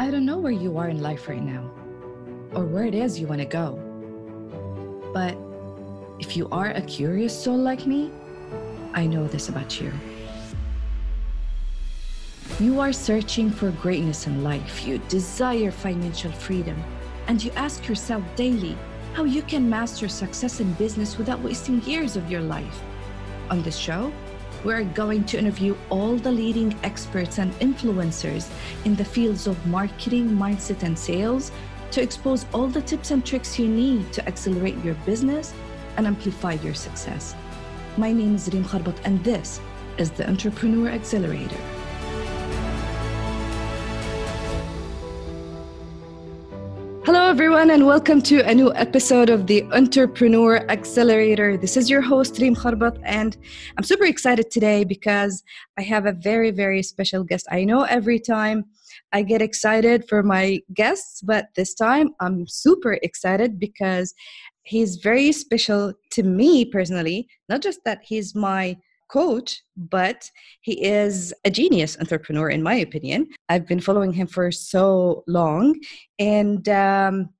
I don't know where you are in life right now or where it is you want to go. But if you are a curious soul like me, I know this about you. You are searching for greatness in life, you desire financial freedom, and you ask yourself daily how you can master success in business without wasting years of your life. On this show, we're going to interview all the leading experts and influencers in the fields of marketing, mindset, and sales to expose all the tips and tricks you need to accelerate your business and amplify your success. My name is Reem Kharbat, and this is the Entrepreneur Accelerator. Hello, everyone, and welcome to a new episode of the Entrepreneur Accelerator. This is your host, Reem Kharbat, and I'm super excited today because I have a very, very special guest. I know every time I get excited for my guests, but this time I'm super excited because he's very special to me personally. Not just that he's my coach, but he is a genius entrepreneur, in my opinion. I've been following him for so long. And um,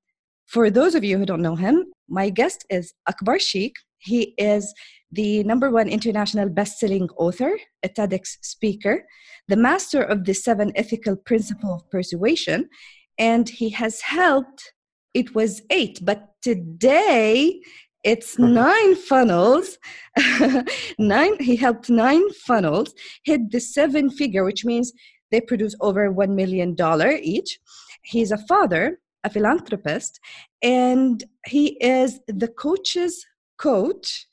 for those of you who don't know him, my guest is Akbar Sheikh. He is the number one international best-selling author, a TEDx speaker, the master of the seven ethical principles of persuasion, and he has helped. It was eight, but today it's mm-hmm. nine funnels. nine. He helped nine funnels hit the seven figure, which means they produce over one million dollar each. He's a father, a philanthropist, and he is the coach's coach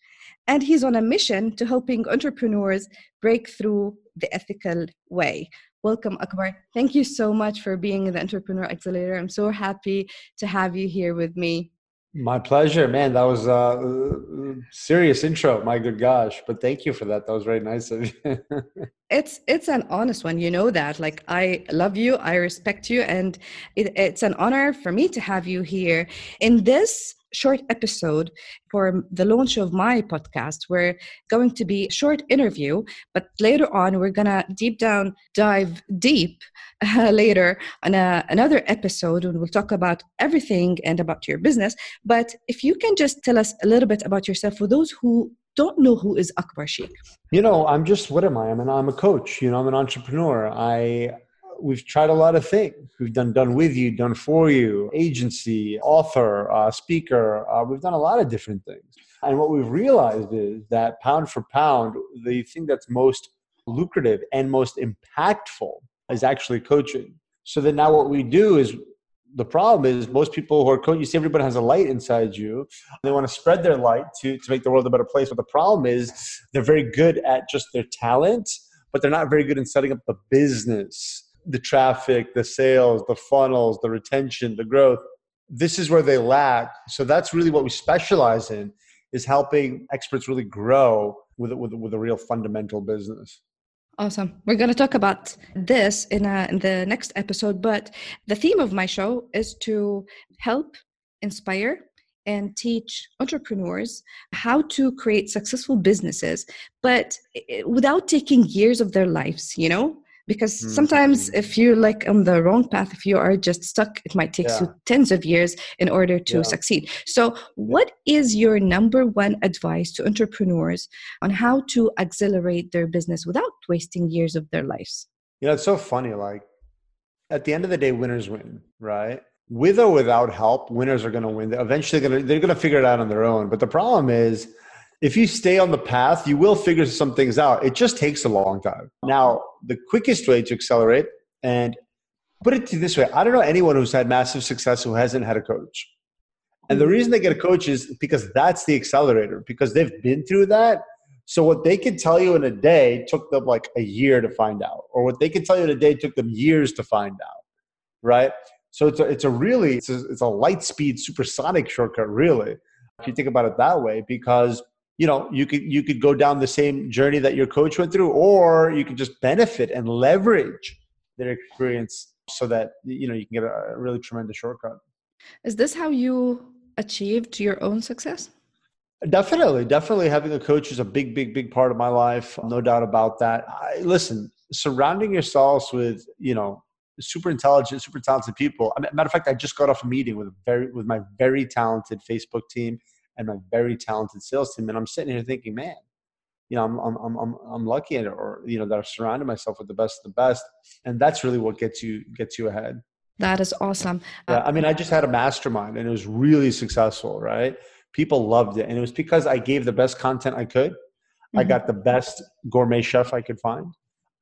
and he's on a mission to helping entrepreneurs break through the ethical way. Welcome, Akbar. Thank you so much for being in the Entrepreneur Accelerator. I'm so happy to have you here with me. My pleasure, man. That was a uh, serious intro. My good gosh, but thank you for that. That was very nice of you. it's it's an honest one. You know that. Like I love you, I respect you, and it, it's an honor for me to have you here in this short episode for the launch of my podcast. We're going to be short interview, but later on, we're to deep down dive deep uh, later on a, another episode and we'll talk about everything and about your business. But if you can just tell us a little bit about yourself for those who don't know who is Akbar Sheikh. You know, I'm just what am I? I'm I'm a coach. You know, I'm an entrepreneur. I we've tried a lot of things. We've done done with you, done for you, agency, author, uh, speaker. Uh, we've done a lot of different things. And what we've realized is that pound for pound, the thing that's most lucrative and most impactful is actually coaching. So that now what we do is the problem is most people who are coaching, you see everybody has a light inside you. They want to spread their light to, to make the world a better place. But the problem is they're very good at just their talent, but they're not very good in setting up the business the traffic, the sales, the funnels, the retention, the growth. This is where they lack. So that's really what we specialize in is helping experts really grow with with, with a real fundamental business. Awesome. We're going to talk about this in, a, in the next episode, but the theme of my show is to help inspire and teach entrepreneurs how to create successful businesses, but eh, without taking years of their lives, you know? Because mm-hmm. sometimes if you're like on the wrong path if you are just stuck it might take yeah. you tens of years in order to yeah. succeed so what is your number one advice to entrepreneurs on how to accelerate their business without wasting years of their lives you know it's so funny like at the end of the day winners win right with or without help winners are going to win they're eventually going to they're going to figure it out on their own but the problem is if you stay on the path, you will figure some things out. It just takes a long time. Uh-huh. Now, the quickest way to accelerate, and put it this way I don't know anyone who's had massive success who hasn't had a coach. And the mm-hmm. reason they get a coach is because that's the accelerator, because they've been through that. So what they can tell you in a day took them like a year to find out, or what they can tell you in a day took them years to find out, right? So it's a, it's a really it's a, it's a light speed supersonic shortcut, really, if you think about it that way, because you know you could you could go down the same journey that your coach went through or you could just benefit and leverage their experience so that you know you can get a really tremendous shortcut. Is this how you achieved your own success? Definitely definitely having a coach is a big big big part of my life no doubt about that. I, listen surrounding yourselves with you know super intelligent, super talented people. Matter of fact, I just got off a meeting with a very with my very talented Facebook team and my very talented sales team, and I'm sitting here thinking, man, you know, I'm I'm I'm I'm lucky, or you know, that I've surrounded myself with the best of the best, and that's really what gets you gets you ahead. That is awesome. Yeah, I mean, I just had a mastermind, and it was really successful, right? People loved it, and it was because I gave the best content I could. Mm-hmm. I got the best gourmet chef I could find.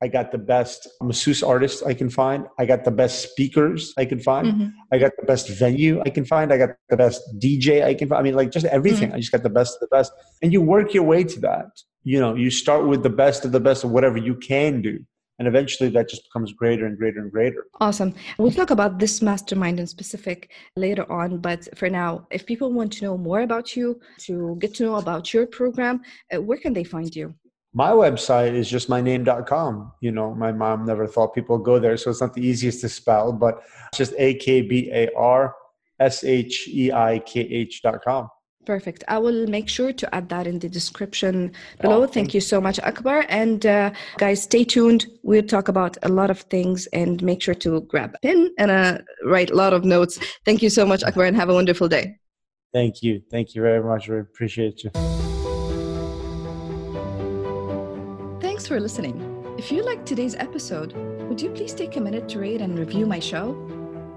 I got the best masseuse artist I can find. I got the best speakers I can find. Mm-hmm. I got the best venue I can find. I got the best DJ I can find. I mean, like just everything. Mm-hmm. I just got the best of the best. And you work your way to that. You know, you start with the best of the best of whatever you can do. And eventually that just becomes greater and greater and greater. Awesome. We'll talk about this mastermind in specific later on. But for now, if people want to know more about you, to get to know about your program, uh, where can they find you? My website is just my name.com. You know, my mom never thought people would go there, so it's not the easiest to spell, but it's just A K B A R S H E I K H.com. Perfect. I will make sure to add that in the description below. Oh, thank you so much, Akbar. And uh, guys, stay tuned. We'll talk about a lot of things and make sure to grab a pen and uh, write a lot of notes. Thank you so much, Akbar, and have a wonderful day. Thank you. Thank you very much. We appreciate you. Thanks for listening. If you liked today's episode, would you please take a minute to rate and review my show?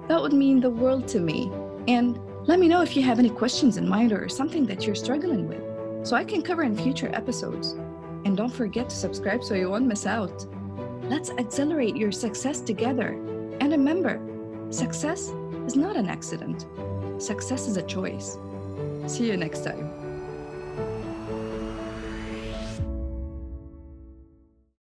That would mean the world to me. And let me know if you have any questions in mind or something that you're struggling with so I can cover in future episodes. And don't forget to subscribe so you won't miss out. Let's accelerate your success together. And remember, success is not an accident, success is a choice. See you next time.